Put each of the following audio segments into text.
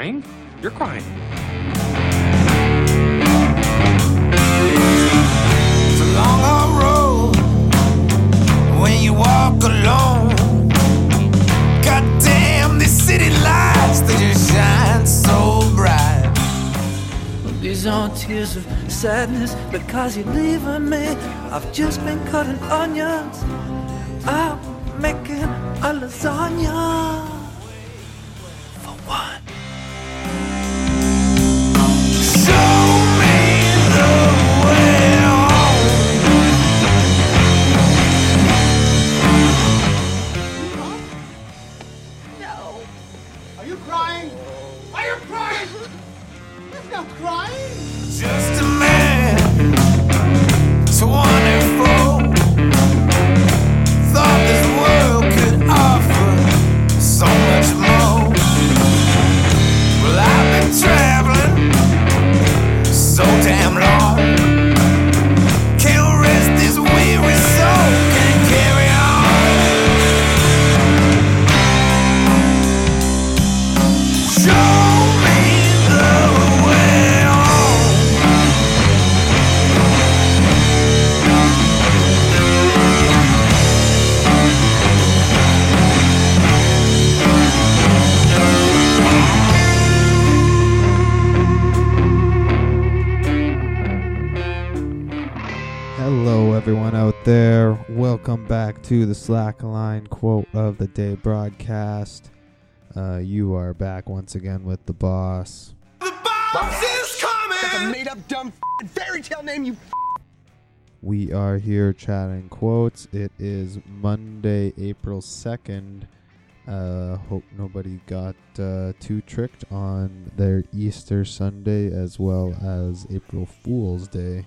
crying. You're crying. It's a long hard road when you walk alone. God damn, these city lights, they just shine so bright. These aren't tears of sadness because you're leaving me. I've just been cutting onions. I'm making a lasagna. Back to the Slackline Quote of the Day broadcast. Uh, you are back once again with the boss. The boss is coming. made up dumb fairy tale name, you We are here chatting quotes. It is Monday, April 2nd. Uh, hope nobody got uh, too tricked on their Easter Sunday as well as April Fool's Day.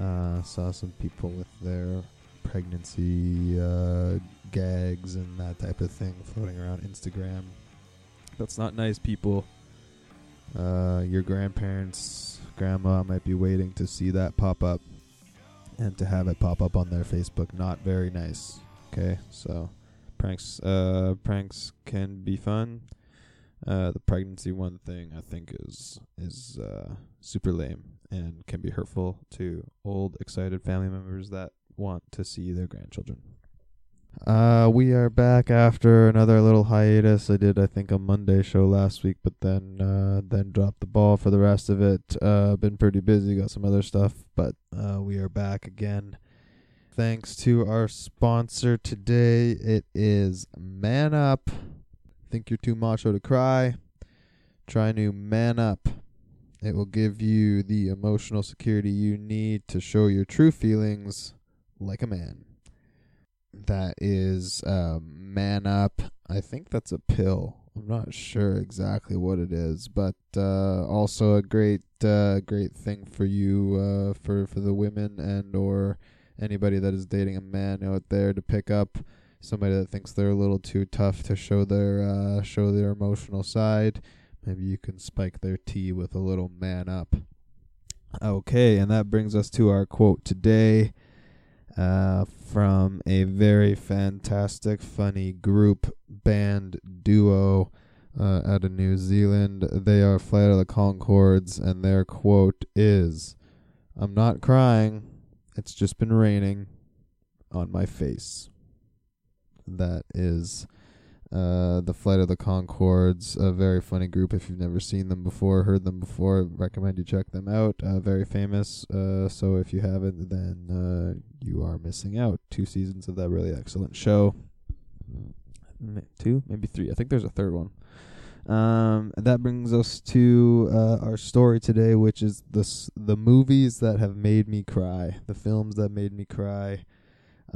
Uh, saw some people with their pregnancy uh, gags and that type of thing floating around Instagram. That's not nice, people. Uh, your grandparents, grandma might be waiting to see that pop up and to have it pop up on their Facebook. Not very nice. Okay, so pranks, uh, pranks can be fun. Uh, the pregnancy one thing I think is is uh, super lame and can be hurtful to old excited family members that want to see their grandchildren. Uh, we are back after another little hiatus. I did, I think, a Monday show last week, but then uh, then dropped the ball for the rest of it. Uh, been pretty busy, got some other stuff, but uh, we are back again. Thanks to our sponsor today. It is Man Up. Think you're too macho to cry? Try new Man Up. It will give you the emotional security you need to show your true feelings like a man. That is uh, Man Up. I think that's a pill. I'm not sure exactly what it is, but uh, also a great, uh, great thing for you, uh, for for the women and or anybody that is dating a man out there to pick up somebody that thinks they're a little too tough to show their uh, show their emotional side. Maybe you can spike their tea with a little man up. Okay, and that brings us to our quote today uh, from a very fantastic, funny group, band, duo uh, out of New Zealand. They are Flight of the Conchords, and their quote is I'm not crying, it's just been raining on my face. That is uh, the Flight of the Conchords, a very funny group. If you've never seen them before, heard them before, recommend you check them out. Uh, very famous. Uh, so if you haven't, then uh, you are missing out. Two seasons of that really excellent show. Two, maybe three. I think there's a third one. Um, that brings us to uh, our story today, which is the the movies that have made me cry, the films that made me cry.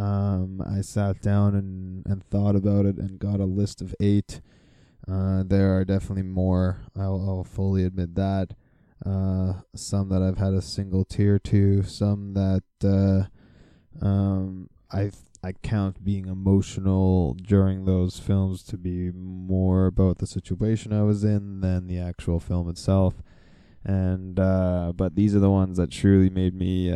Um, I sat down and, and thought about it and got a list of eight. Uh, there are definitely more. I'll, I'll fully admit that. Uh, some that I've had a single tear to. Some that uh, um, I I count being emotional during those films to be more about the situation I was in than the actual film itself. And uh, but these are the ones that truly made me.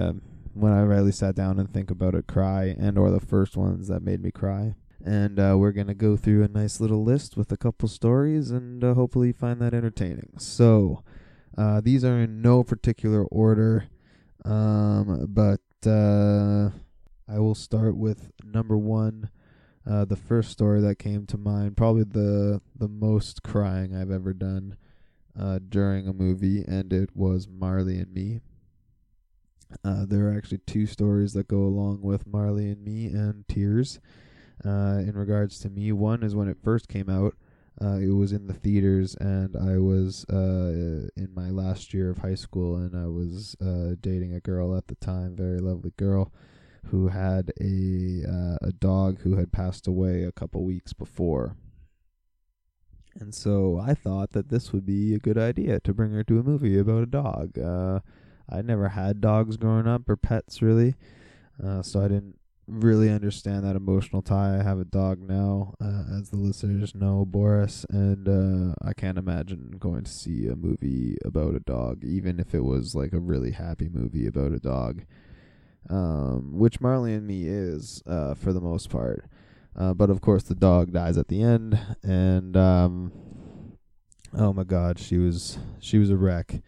When I really sat down and think about it, cry, and or the first ones that made me cry. and uh, we're gonna go through a nice little list with a couple stories, and uh, hopefully find that entertaining. So, uh, these are in no particular order, um, but uh, I will start with number one. Uh, the first story that came to mind, probably the the most crying I've ever done uh, during a movie, and it was Marley and Me. Uh, there are actually two stories that go along with Marley and Me and Tears. Uh, in regards to me, one is when it first came out. Uh, it was in the theaters, and I was uh, in my last year of high school, and I was uh, dating a girl at the time, very lovely girl, who had a uh, a dog who had passed away a couple weeks before. And so I thought that this would be a good idea to bring her to a movie about a dog. I never had dogs growing up or pets really, uh, so I didn't really understand that emotional tie. I have a dog now, uh, as the listeners know, Boris, and uh, I can't imagine going to see a movie about a dog, even if it was like a really happy movie about a dog. Um, which Marley and Me is, uh, for the most part. Uh, but of course, the dog dies at the end, and um, oh my God, she was she was a wreck,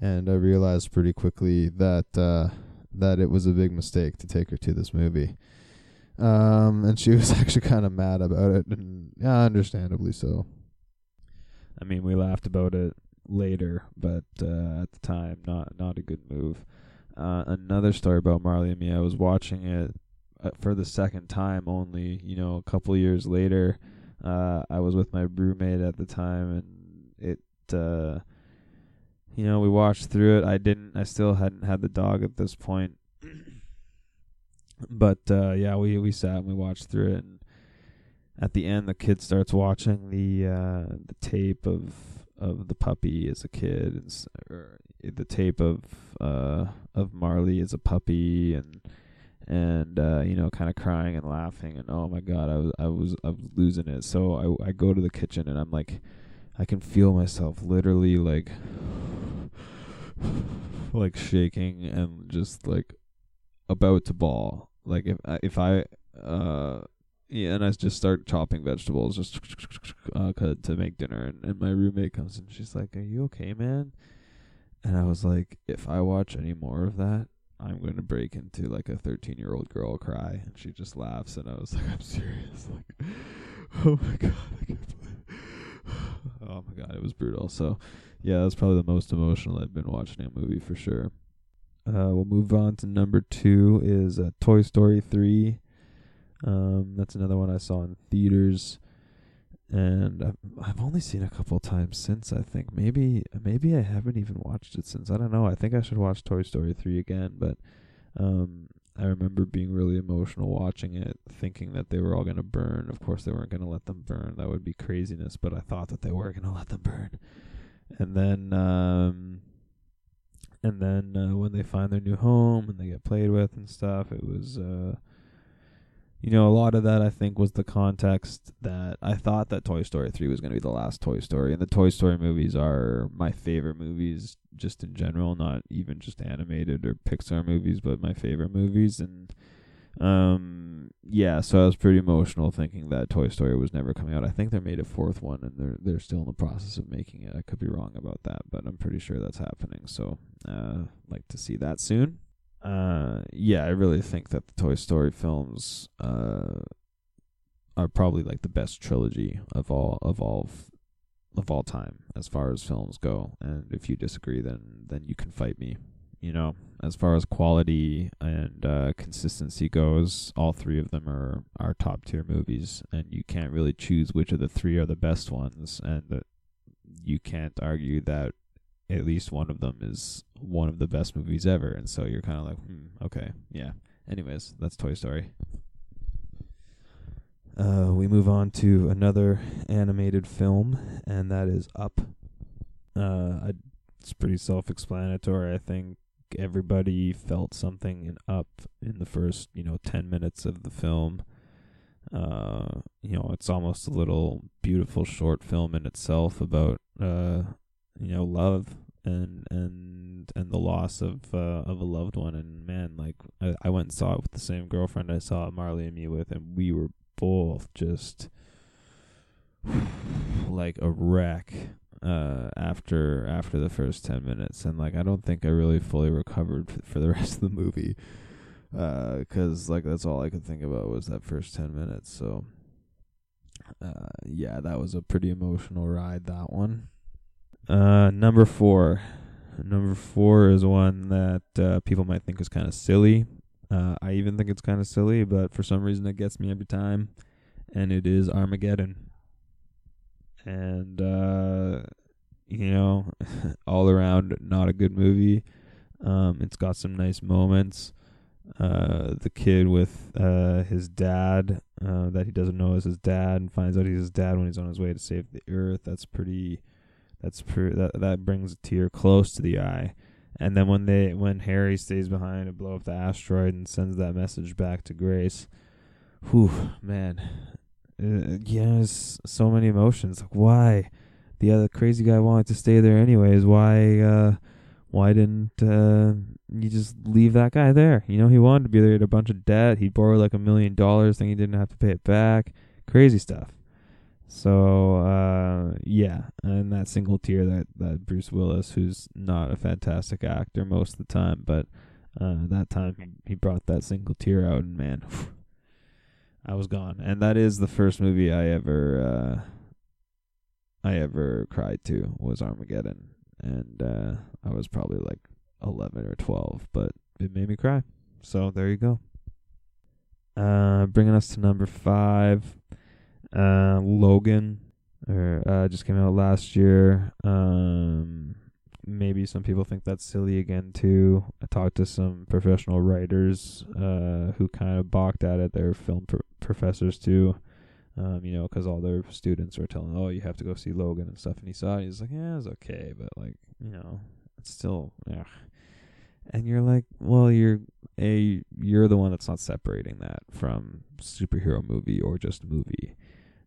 and I realized pretty quickly that uh, that it was a big mistake to take her to this movie. Um, and she was actually kind of mad about it, and yeah, understandably so. I mean, we laughed about it later, but uh, at the time, not not a good move. Uh, another story about Marley and me. I was watching it uh, for the second time only. You know, a couple years later, uh, I was with my roommate at the time, and it. Uh, you know, we watched through it. I didn't. I still hadn't had the dog at this point. but uh, yeah, we we sat and we watched through it, and at the end, the kid starts watching the uh, the tape of of the puppy as a kid, and or the tape of uh, of Marley as a puppy, and and uh, you know, kind of crying and laughing, and oh my god, I was I was I was losing it. So I I go to the kitchen and I'm like, I can feel myself literally like like shaking and just like about to ball. Like if I, if I uh yeah, and I just start chopping vegetables just uh, to make dinner, and, and my roommate comes in. She's like, "Are you okay, man?" And I was like, "If I watch any more of that, I'm going to break into like a 13 year old girl cry." And she just laughs, and I was like, "I'm serious." Like, oh my god, I can't. Oh my god, it was brutal. So, yeah, that's probably the most emotional I've been watching a movie for sure. Uh, we'll move on to number two is uh, Toy Story three. Um, that's another one I saw in theaters, and I've, I've only seen a couple times since. I think maybe maybe I haven't even watched it since. I don't know. I think I should watch Toy Story three again, but um, I remember being really emotional watching it, thinking that they were all gonna burn. Of course, they weren't gonna let them burn. That would be craziness. But I thought that they were gonna let them burn, and then um, and then uh, when they find their new home and they get played with and stuff, it was uh, you know, a lot of that I think was the context that I thought that Toy Story 3 was going to be the last Toy Story. And the Toy Story movies are my favorite movies just in general, not even just animated or Pixar movies, but my favorite movies. And um yeah, so I was pretty emotional thinking that Toy Story was never coming out. I think they made a fourth one and they're they're still in the process of making it. I could be wrong about that, but I'm pretty sure that's happening. So, uh like to see that soon uh yeah i really think that the toy story films uh are probably like the best trilogy of all of all of all time as far as films go. And if you disagree then then you can fight me. You know as far as quality and uh consistency goes all three of them are are top tier movies. And you can't really choose which of the three are the best ones. And uh, you can't argue that at least one of them is one of the best movies ever. And so you're kind of like hmm okay yeah. Anyways that's toy story. Uh we move on to another animated film and that is up. Uh I, it's pretty self-explanatory. I think everybody felt something in up in the first you know 10 minutes of the film. Uh you know it's almost a little beautiful short film in itself about uh you know love and and and the loss of uh, of a loved one. And man like I, I went and saw it with the same girlfriend I saw Marley and me with and we were both just like a wreck uh after after the first 10 minutes. And like I don't think I really fully recovered for the rest of the movie uh cuz like that's all I could think about was that first 10 minutes. So uh yeah that was a pretty emotional ride that one uh number 4 number 4 is one that uh people might think is kind of silly. Uh I even think it's kind of silly but for some reason it gets me every time and it is Armageddon. And uh you know all around not a good movie. Um it's got some nice moments. Uh the kid with uh his dad uh that he doesn't know is his dad and finds out he's his dad when he's on his way to save the earth. That's pretty that's pretty that that brings a tear close to the eye and then when they when Harry stays behind to blow up the asteroid and sends that message back to Grace whew man uh, yes, so many emotions. Like why? The other crazy guy wanted to stay there anyways. Why? uh Why didn't uh you just leave that guy there? You know, he wanted to be there. He had a bunch of debt. He borrowed like a million dollars, thinking he didn't have to pay it back. Crazy stuff. So uh yeah, and that single tear that that Bruce Willis, who's not a fantastic actor most of the time, but uh that time he, brought that single tear out, and man. I was gone, and that is the first movie I ever uh, I ever cried to was Armageddon, and uh, I was probably like eleven or twelve, but it made me cry. So there you go. Uh, bringing us to number five, uh, Logan, or uh, just came out last year. Um, maybe some people think that's silly again too. I talked to some professional writers uh, who kind of balked at it. They're film pr- professors too, um, you know, 'cause all their students were telling, "Oh, you have to go see Logan and stuff." And he saw it. He's like, "Yeah, it's okay, but like, you know, it's still." Ugh. And you're like, well, you're a you're the one that's not separating that from superhero movie or just movie.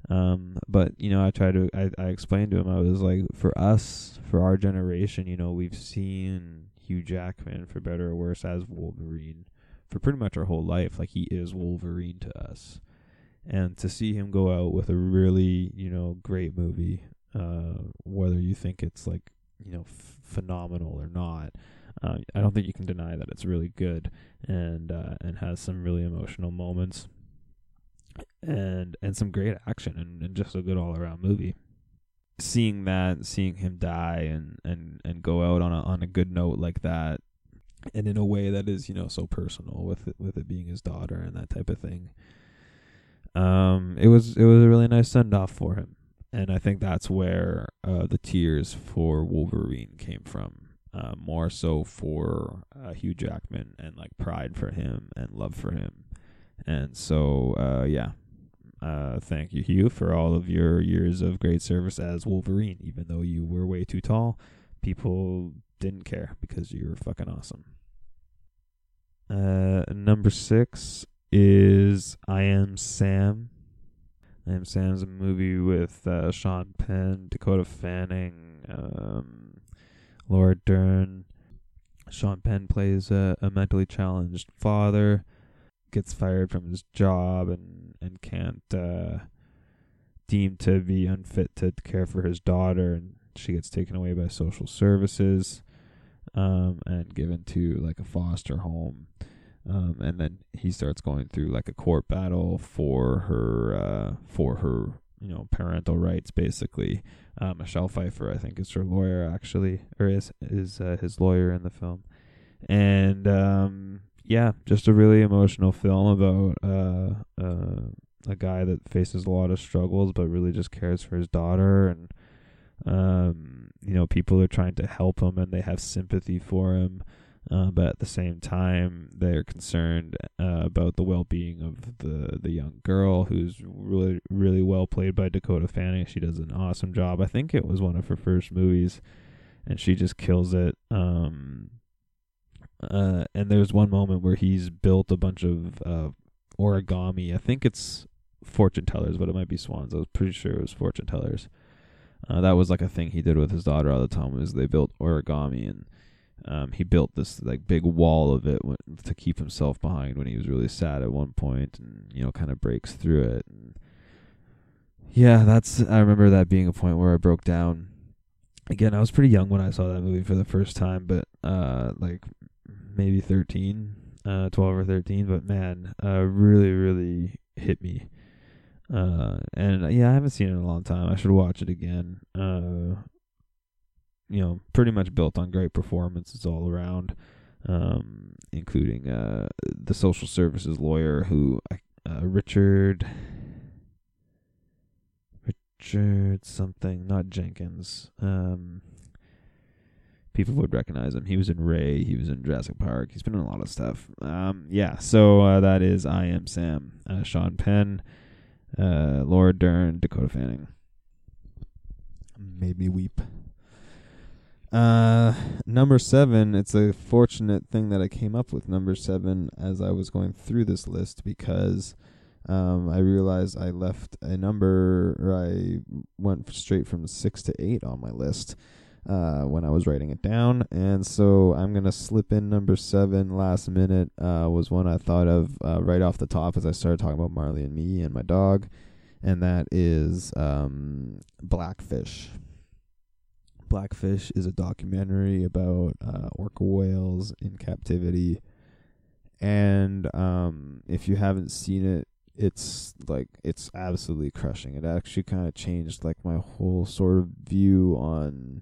Um, but you know, I try to I, I explained to him I was like, for us, for our generation, you know, we've seen Hugh Jackman for better or worse as Wolverine for pretty much our whole life. Like he is Wolverine to us, and to see him go out with a really you know great movie, uh, whether you think it's like you know f- phenomenal or not. Uh, I don't think you can deny that it's really good and uh, and has some really emotional moments and and some great action and, and just a good all around movie. Seeing that, seeing him die and, and, and go out on a on a good note like that, and in a way that is you know so personal with it, with it being his daughter and that type of thing. Um, it was it was a really nice send off for him, and I think that's where uh, the tears for Wolverine came from. Uh, more so for uh, Hugh Jackman and like pride for him and love for him and so, uh, yeah. Uh, thank you, Hugh, for all of your years of great service as Wolverine. Even though you were way too tall, people didn't care because you were fucking awesome. Uh, number six is I Am Sam. I Am Sam's a movie with uh, Sean Penn, Dakota Fanning, um, Laura Dern. Sean Penn plays a, a mentally challenged father gets fired from his job and and can't uh, deemed to be unfit to care for his daughter, and she gets taken away by social services um, and given to like a foster home. Um, and then he starts going through like a court battle for her uh, for her you know parental rights basically. Uh, Michelle Pfeiffer I think is her lawyer actually or is is uh, his lawyer in the film, and um, yeah, just a really emotional film about uh, uh, a guy that faces a lot of struggles, but really just cares for his daughter, and um, you know, people are trying to help him and they have sympathy for him, uh, but at the same time, they're concerned uh, about the well-being of the the young girl, who's really really well played by Dakota Fanning. She does an awesome job. I think it was one of her first movies, and she just kills it. Um, uh, and there's one moment where he's built a bunch of uh, origami. I think it's fortune tellers, but it might be swans. I was pretty sure it was fortune tellers. Uh, that was like a thing he did with his daughter all the time. Was they built origami and Um, he built this like big wall of it to keep himself behind when he was really sad at one point, and you know, kind of breaks through it. And yeah, that's I remember that being a point where I broke down. Again, I was pretty young when I saw that movie for the first time, but uh, like maybe 13, uh, 12 or 13. But man, uh, really, really hit me. Uh, and uh, yeah, I haven't seen it in a long time. I should watch it again. Uh, you know, pretty much built on great performances all around, um, including uh the social services lawyer who uh, Richard Richard something, not Jenkins. Um, people would recognize him. He was in Ray. He was in Jurassic Park. He's been in a lot of stuff. Um, yeah. So uh, that is I Am Sam. Uh, Sean Penn, uh, Laura Dern, Dakota Fanning. Made me weep. Uh, number seven. It's a fortunate thing that I came up with number seven as I was going through this list because um, I realized I left a number, or I went straight from six to eight on my list uh, when I was writing it down, and so I'm gonna slip in number seven. Last minute uh, was one I thought of uh, right off the top as I started talking about Marley and me and my dog, and that is um, Blackfish. Blackfish is a documentary about uh, orca whales in captivity, and um, if you haven't seen it, it's like it's absolutely crushing. It actually kind of changed like my whole sort of view on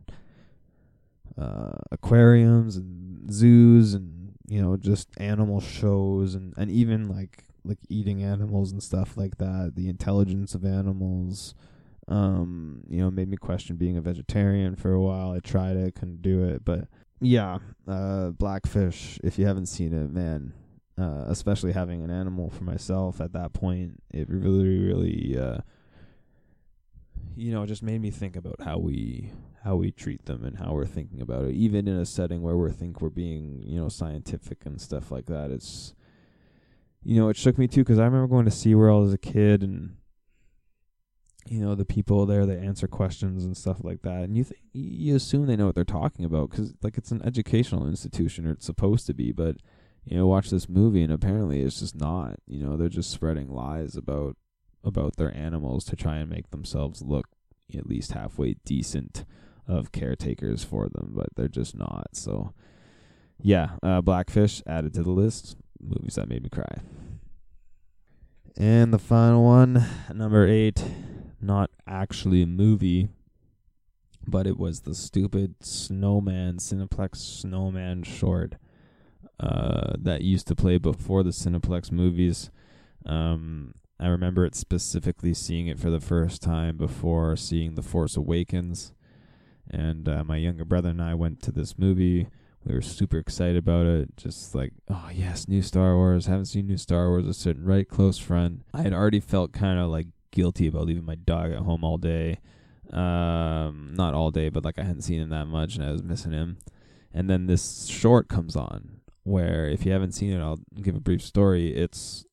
uh, aquariums and zoos and you know just animal shows and and even like like eating animals and stuff like that. The intelligence of animals um you know made me question being a vegetarian for a while i tried it couldn't do it but yeah uh blackfish if you haven't seen it man uh especially having an animal for myself at that point it really really uh you know it just made me think about how we how we treat them and how we're thinking about it. Even in a setting where we think we're being you know scientific and stuff like that it's you know it shook me too because i remember going to SeaWorld as a kid and you know the people there that answer questions and stuff like that. And you th- you assume they know what they're talking about because like it's an educational institution or it's supposed to be but you know watch this movie and apparently it's just not you know they're just spreading lies about about their animals to try and make themselves look at least halfway decent of caretakers for them but they're just not. So yeah uh, blackfish added to the list. Movies that made me cry. And the final one number eight not actually a movie, but it was the stupid Snowman Cineplex Snowman short uh, that used to play before the Cineplex movies. Um, I remember it specifically seeing it for the first time before seeing The Force Awakens, and uh, my younger brother and I went to this movie. We were super excited about it. Just like, oh yes, new Star Wars. Haven't seen new Star Wars. I was sitting right close front. I had already felt kind of like guilty about leaving my dog at home all day. Um, not all day, but like I hadn't seen him that much and I was missing him. And then this short comes on where if you haven't seen it, I'll give a brief story. It's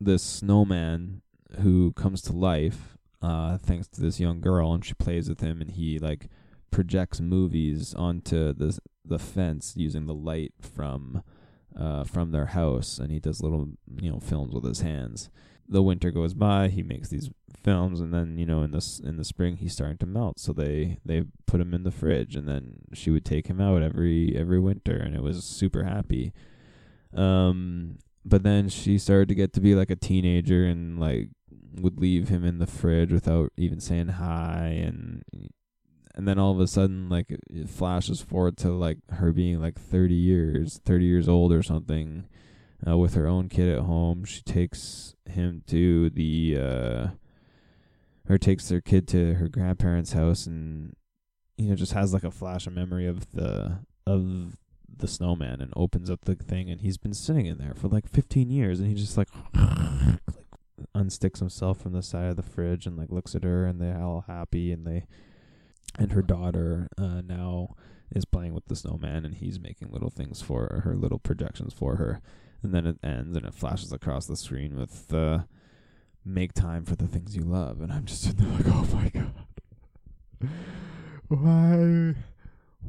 this snowman who comes to life uh thanks to this young girl and she plays with him and he like projects movies onto the the fence using the light from uh from their house and he does little you know films with his hands the winter goes by, he makes these films, and then you know in the in the spring he's starting to melt. So they they put him in the fridge, and then she would take him out every every winter, and it was super happy. Um, but then she started to get to be like a teenager, and like would leave him in the fridge without even saying hi, and and then all of a sudden like it flashes forward to like her being like 30 years 30 years old or something uh, with her own kid at home. She takes him to the uh, or takes their kid to her grandparents' house, and you know just has like a flash of memory of the of the snowman, and opens up the thing, and he's been sitting in there for like 15 years, and he just like. like unsticks himself from the side of the fridge and like looks at her and they're all happy and they and her daughter uh now is playing with the snowman and he's making little things for her, her little projections for her and then it ends and it flashes across the screen with uh, "Make time for the things you love," and I'm just sitting there like, "Oh my god, why,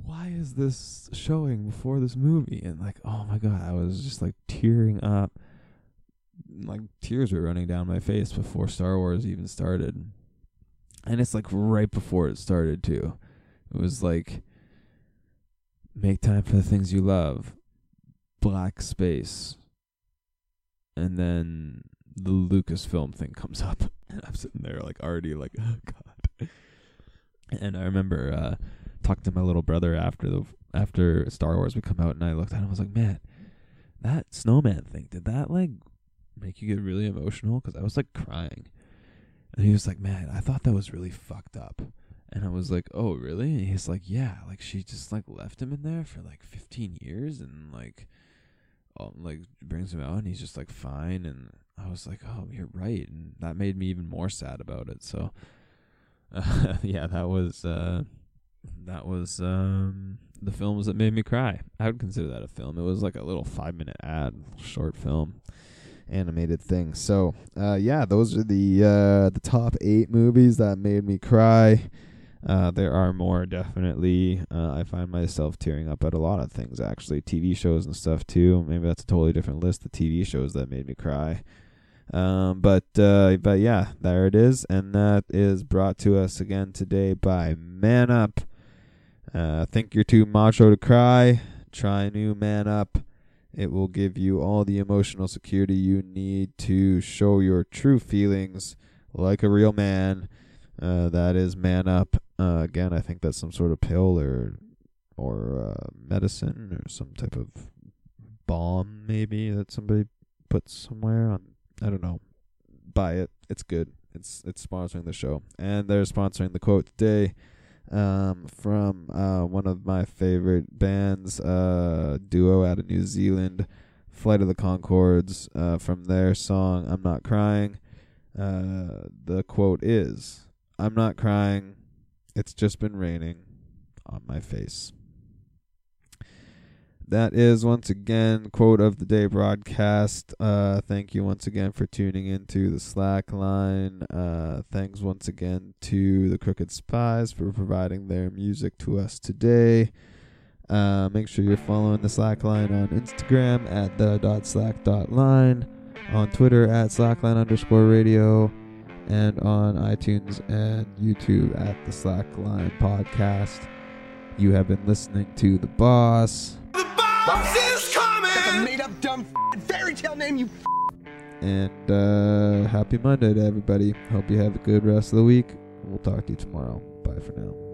why is this showing before this movie? And like, oh my god, I was just like tearing up. Like tears were running down my face before Star Wars even started. And it's like right before it started too. It was like make time for the things you love. Black space. And then the Lucasfilm thing comes up. And I'm sitting there like already like, oh god. And I remember uh talked to my little brother after the after Star Wars would come out, and I looked at him. I was like, "Man, that snowman thing did that like make you get really emotional?" Because I was like crying, and he was like, "Man, I thought that was really fucked up." And I was like, "Oh, really?" And he's like, "Yeah, like she just like left him in there for like 15 years, and like, um, like brings him out, and he's just like fine." And I was like, "Oh, you're right," and that made me even more sad about it. So, uh, yeah, that was. uh that was um the films that made me cry. I would consider that a film. It was like a little five minute ad, short film, animated thing. So uh, yeah, those are the uh, the top eight movies that made me cry. Uh, there are more definitely. Uh, I find myself tearing up at a lot of things actually, TV shows and stuff too. Maybe that's a totally different list of TV shows that made me cry. Um, but uh, but yeah, there it is, and that is brought to us again today by Man Up. Uh, think you're too macho to cry? Try new Man Up. It will give you all the emotional security you need to show your true feelings like a real man. Uh, that is Man Up. Uh, again, I think that's some sort of pill or or uh, medicine or some type of balm, maybe that somebody puts somewhere on. I don't know. Buy it. It's good. It's it's sponsoring the show, and they're sponsoring the quote today um, from uh, one of my favorite bands, uh, duo out of New Zealand, Flight of the Conchords, uh, from their song I'm Not Crying. Uh, the quote is I'm not crying, it's just been raining on my face. That is once again quote of the day broadcast. Uh, thank you once again for tuning into the Slack line. Uh, thanks once again to the Crooked Spies for providing their music to us today. Uh, make sure you're following the Slack line on Instagram at the dot slack dot line, on Twitter at slackline underscore radio, and on iTunes and YouTube at the Slackline podcast. You have been listening to the boss. The boss is coming! That's a made up dumb fairy tale name, you And uh, happy Monday to everybody. Hope you have a good rest of the week. We'll talk to you tomorrow. Bye for now.